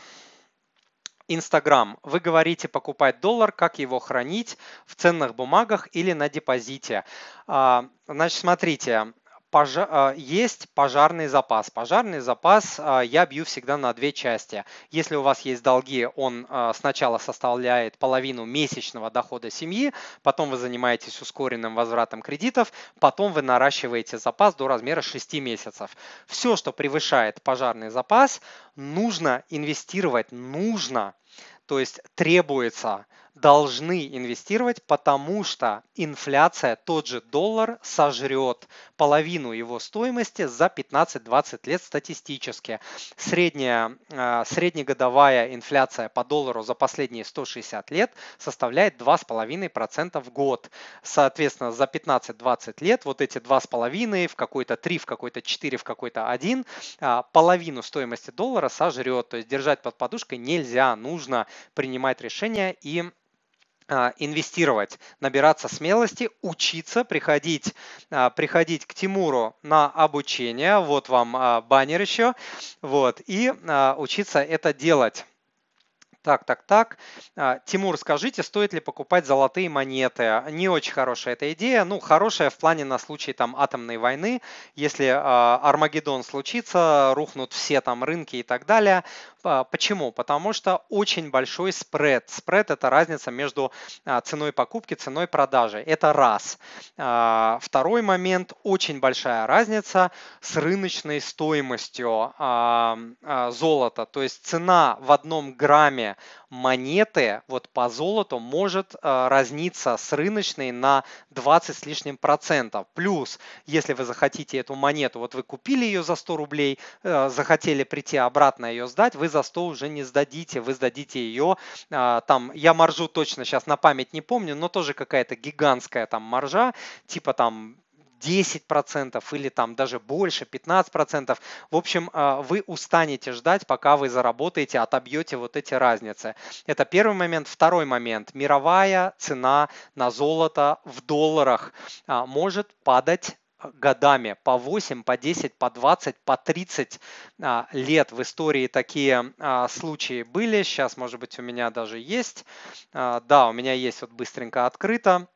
Инстаграм. Вы говорите покупать доллар, как его хранить в ценных бумагах или на депозите. Значит, смотрите, пожа- а, есть пожарный запас. Пожарный запас а, я бью всегда на две части. Если у вас есть долги, он а, сначала составляет половину месячного дохода семьи, потом вы занимаетесь ускоренным возвратом кредитов, потом вы наращиваете запас до размера 6 месяцев. Все, что превышает пожарный запас, нужно инвестировать, нужно, то есть требуется должны инвестировать, потому что инфляция, тот же доллар, сожрет половину его стоимости за 15-20 лет статистически. Средняя, э, среднегодовая инфляция по доллару за последние 160 лет составляет 2,5% в год. Соответственно, за 15-20 лет вот эти 2,5 в какой-то 3, в какой-то 4, в какой-то 1, э, половину стоимости доллара сожрет. То есть держать под подушкой нельзя, нужно принимать решения и а, инвестировать, набираться смелости, учиться, приходить, а, приходить к Тимуру на обучение, вот вам а, баннер еще, вот, и учиться это делать. Так, так, так. Тимур, скажите, стоит ли покупать золотые монеты? Не очень хорошая эта идея. Ну, хорошая в плане на случай там атомной войны. Если Армагеддон случится, рухнут все там рынки и так далее. А, почему? Потому что очень большой спред. Спред – это разница между а, ценой покупки, ценой продажи. Это раз. А, второй момент – очень большая разница с рыночной стоимостью золота. То есть цена в одном грамме монеты вот по золоту может разниться с рыночной на 20 с лишним процентов. Плюс, если вы захотите эту монету, вот вы купили ее за 100 рублей, захотели прийти обратно ее сдать, вы за 100 уже не сдадите, вы сдадите ее, а, там, я маржу точно сейчас на память не помню, но тоже какая-то гигантская там маржа, типа там 10% или там даже больше, 15%. В общем, а, вы устанете ждать, пока вы заработаете, отобьете вот эти разницы. Это первый момент. Второй момент. Мировая цена на золото в долларах а, может падать годами по 8, по 10, по 20, по 30 а, лет в истории такие случаи были. Сейчас, может быть, у меня даже есть. Да, у меня есть вот быстренько открыто.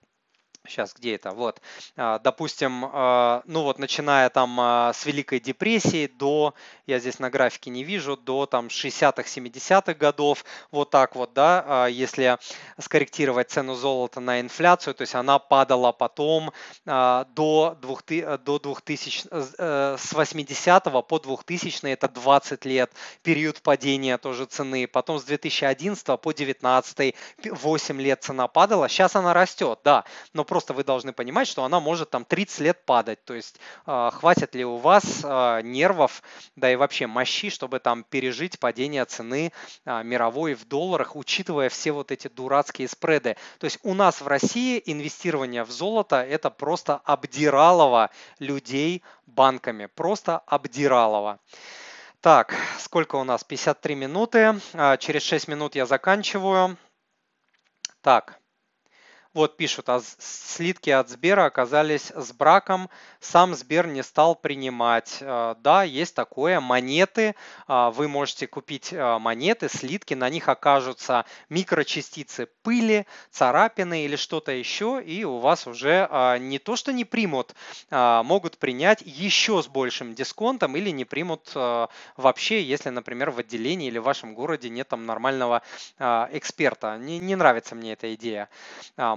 Сейчас, где это? Вот, а, допустим, а, ну вот, начиная там а, с Великой депрессии до, я здесь на графике не вижу, до там 60-х, 70-х годов, вот так вот, да, если скорректировать цену золота на инфляцию, то есть она падала потом до 2000, до 2000 э, с 80 по 2000 это 20 лет, период падения тоже цены, потом с 2011 по 2019 8 лет цена падала, сейчас она растет, да, но просто вы должны понимать, что она может там 30 лет падать. То есть э, хватит ли у вас э, нервов, да и вообще мощи, чтобы там пережить падение цены э, мировой в долларах, учитывая все вот эти дурацкие спреды. То есть у нас в России инвестирование в золото это просто обдиралово людей банками. Просто обдиралово. Так, сколько у нас? 53 минуты. Через 6 минут я заканчиваю. Так, вот пишут, а слитки от Сбера оказались с браком, сам Сбер не стал принимать. Э, да, есть такое, монеты, а, вы можете купить э, монеты, слитки, на них окажутся микрочастицы пыли, царапины или что-то еще, и у вас уже не то, что не примут, могут принять еще с большим дисконтом или не примут э, вообще, если, например, в отделении или в вашем городе нет там нормального эксперта. Не, не нравится мне эта идея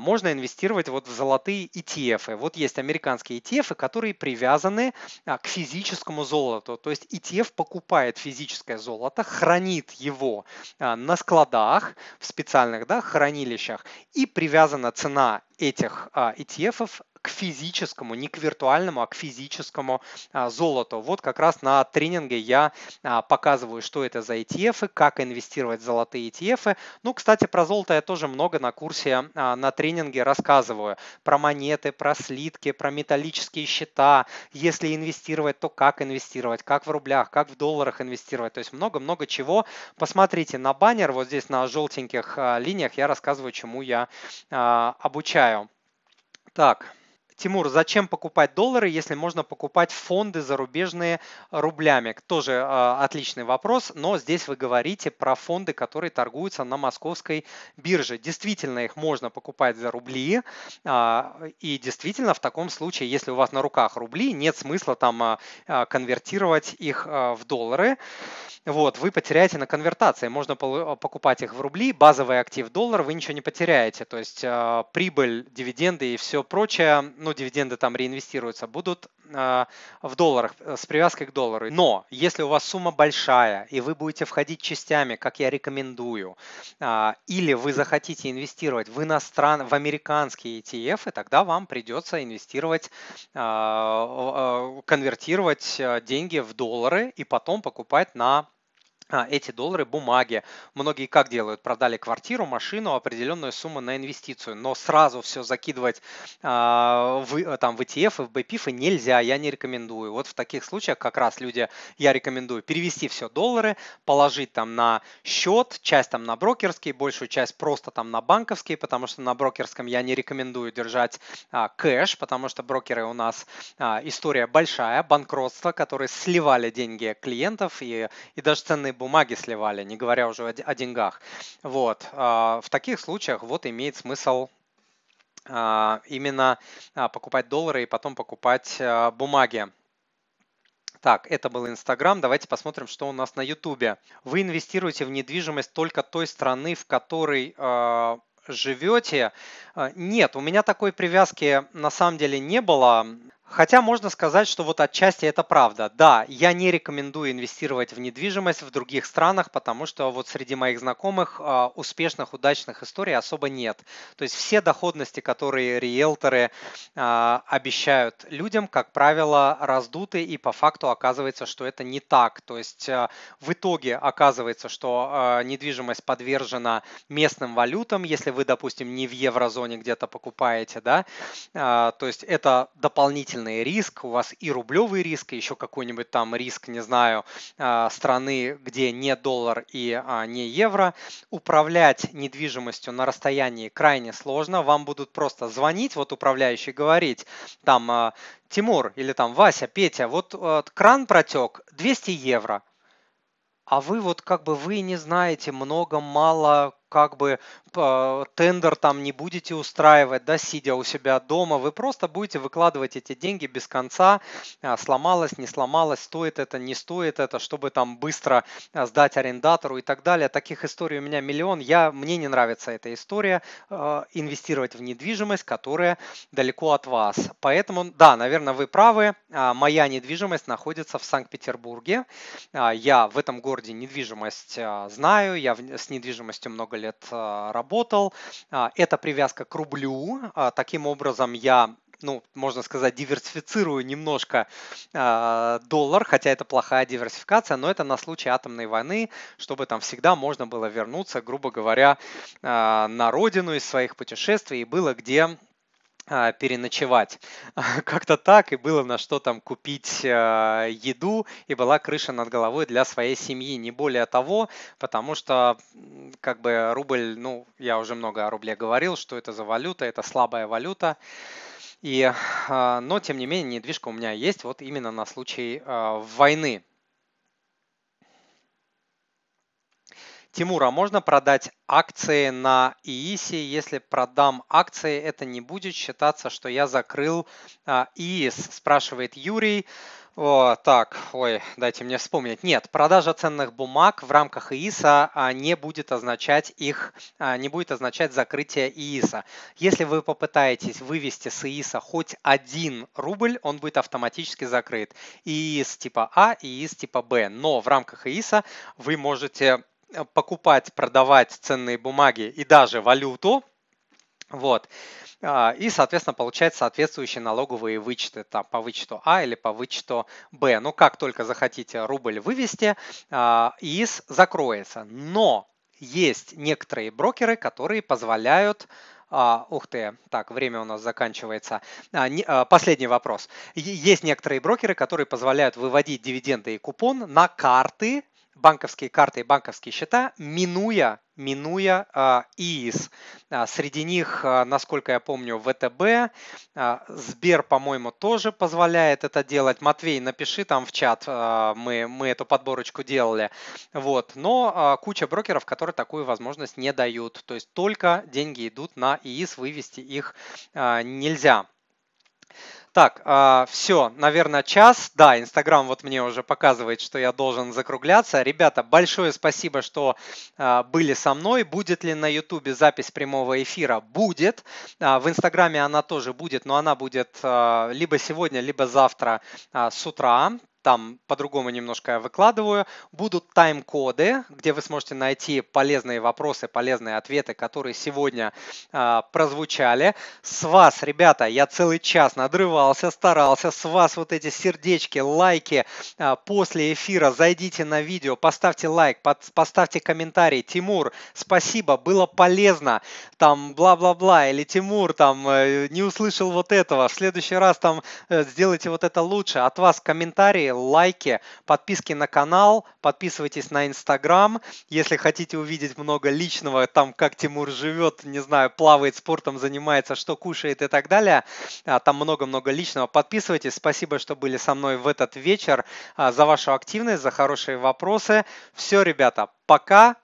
можно инвестировать вот в золотые ETF. Вот есть американские ETF, которые привязаны а, к физическому золоту. То есть ETF покупает физическое золото, хранит его а, на складах, в специальных да, хранилищах, и привязана цена этих а, ETF к физическому, не к виртуальному, а к физическому а, золоту. Вот как раз на тренинге я а, показываю, что это за ETF, как инвестировать в золотые ETF. Ну, кстати, про золото я тоже много на курсе а, на тренинге рассказываю. Про монеты, про слитки, про металлические счета. Если инвестировать, то как инвестировать, как в рублях, как в долларах инвестировать. То есть много-много чего. Посмотрите на баннер, вот здесь на желтеньких линиях я рассказываю, чему я обучаю. Так, Тимур, зачем покупать доллары, если можно покупать фонды зарубежные рублями? Тоже э, отличный вопрос, но здесь вы говорите про фонды, которые торгуются на московской бирже. Действительно, их можно покупать за рубли, э, и действительно в таком случае, если у вас на руках рубли, нет смысла там э, конвертировать их э, в доллары. Вот, вы потеряете на конвертации. Можно покупать их в рубли, базовый актив доллар, вы ничего не потеряете. То есть э, прибыль, дивиденды и все прочее ну, дивиденды там реинвестируются, будут э, в долларах э, с привязкой к доллару. Но если у вас сумма большая, и вы будете входить частями, как я рекомендую, э, или вы захотите инвестировать в иностран, в американские ETF, тогда вам придется инвестировать, конвертировать деньги в доллары и потом покупать на а, эти доллары бумаги. Многие как делают? Продали квартиру, машину, определенную сумму на инвестицию, но сразу все закидывать а, в, там, в ETF и в BPIF нельзя, я не рекомендую. Вот в таких случаях как раз люди, я рекомендую перевести все доллары, положить там на счет, часть там на брокерский, большую часть просто там на банковский, потому что на брокерском я не рекомендую держать а, кэш, потому что брокеры у нас а, история большая, банкротство, которые сливали деньги клиентов и, и даже ценные бумаги сливали, не говоря уже о деньгах. Вот. А, в таких случаях вот имеет смысл а, именно а, покупать доллары и потом покупать бумаги. Так, это был Инстаграм. Давайте посмотрим, что у нас на Ютубе. Вы инвестируете в недвижимость только той страны, в которой э, живете. Нет, у меня такой привязки на самом деле не было. Хотя можно сказать, что вот отчасти это правда. Да, я не рекомендую инвестировать в недвижимость в других странах, потому что вот среди моих знакомых а, успешных, удачных историй особо нет. То есть все доходности, которые риэлторы а, обещают людям, как правило, раздуты, и по факту оказывается, что это не так. То есть а, в итоге оказывается, что недвижимость подвержена местным валютам, если вы, допустим, не в еврозоне где-то покупаете, да, то есть это дополнительно дополнительный риск, у вас и рублевый риск, и еще какой-нибудь там риск, не знаю, а, страны, где не доллар и а, не евро. Управлять недвижимостью на расстоянии крайне сложно. Вам будут просто звонить, вот управляющий говорить, там, а, Тимур или там Вася, Петя, вот, вот кран протек, 200 евро. А вы вот как бы вы не знаете много, мало, как бы тендер там не будете устраивать, да, сидя у себя дома, вы просто будете выкладывать эти деньги без конца, а, сломалось, не сломалось, стоит это, не стоит это, чтобы там быстро а, сдать арендатору и так далее. Таких историй у меня миллион. Я, мне не нравится эта история, а, инвестировать в недвижимость, которая далеко от вас. Поэтому, да, наверное, вы правы, моя недвижимость находится в Санкт-Петербурге. Я в этом городе недвижимость знаю, я с недвижимостью много лет работал. Это привязка к рублю. Таким образом, я ну, можно сказать, диверсифицирую немножко э, доллар, хотя это плохая диверсификация, но это на случай атомной войны, чтобы там всегда можно было вернуться, грубо говоря, э, на родину из своих путешествий и было где переночевать. Как-то так, и было на что там купить э, еду, и была крыша над головой для своей семьи, не более того, потому что как бы рубль, ну, я уже много о рубле говорил, что это за валюта, это слабая валюта, и, а, но, тем не менее, недвижка у меня есть вот именно на случай а, войны. Тимур, а можно продать акции на ИИСе? Если продам акции, это не будет считаться, что я закрыл а, ИИС, спрашивает Юрий. О, так, ой, дайте мне вспомнить. Нет, продажа ценных бумаг в рамках ИИСа а, не будет означать их, а, не будет означать закрытие ИИСа. Если вы попытаетесь вывести с ИИСа хоть один рубль, он будет автоматически закрыт. ИИС типа А ИИС типа Б. Но в рамках ИИСа вы можете покупать, продавать ценные бумаги и даже валюту. Вот. А, и, соответственно, получать соответствующие налоговые вычеты там, по вычету А или по вычету Б. Ну, как только захотите рубль вывести, а, ИИС закроется. Но есть некоторые брокеры, которые позволяют а, ух ты, так, время у нас заканчивается. А, не, а, последний вопрос. Есть некоторые брокеры, которые позволяют выводить дивиденды и купон на карты банковские карты и банковские счета, минуя, минуя а, ИИС. А, среди них, а, насколько я помню, ВТБ, а, Сбер, по-моему, тоже позволяет это делать. Матвей, напиши там в чат, мы, мы эту подборочку делали. Вот. Но куча брокеров, которые такую возможность не дают. То есть только деньги идут на ИИС, вывести их нельзя. Так, а, все, наверное, час. Да, Инстаграм вот мне уже показывает, что я должен закругляться. Ребята, большое спасибо, что а, были со мной. Будет ли на Ютубе запись прямого эфира? Будет. А, в Инстаграме она тоже будет, но она будет либо сегодня, либо завтра с утра там по-другому немножко я выкладываю. Будут тайм-коды, где вы сможете найти полезные вопросы, полезные ответы, которые сегодня э, прозвучали. С вас, ребята, я целый час надрывался, старался. С вас вот эти сердечки, лайки э, после эфира. Зайдите на видео, поставьте лайк, под, поставьте комментарий. Тимур, спасибо, было полезно. Там бла-бла-бла. Или Тимур там э, не услышал вот этого. В следующий раз там э, сделайте вот это лучше. От вас комментарии, лайки, подписки на канал, подписывайтесь на Инстаграм. Если хотите увидеть много личного, там как Тимур живет, не знаю, плавает, спортом занимается, что кушает и так далее, а, там много-много личного. Подписывайтесь. Спасибо, что были со мной в этот вечер, а, за вашу активность, за хорошие вопросы. Все, ребята, пока.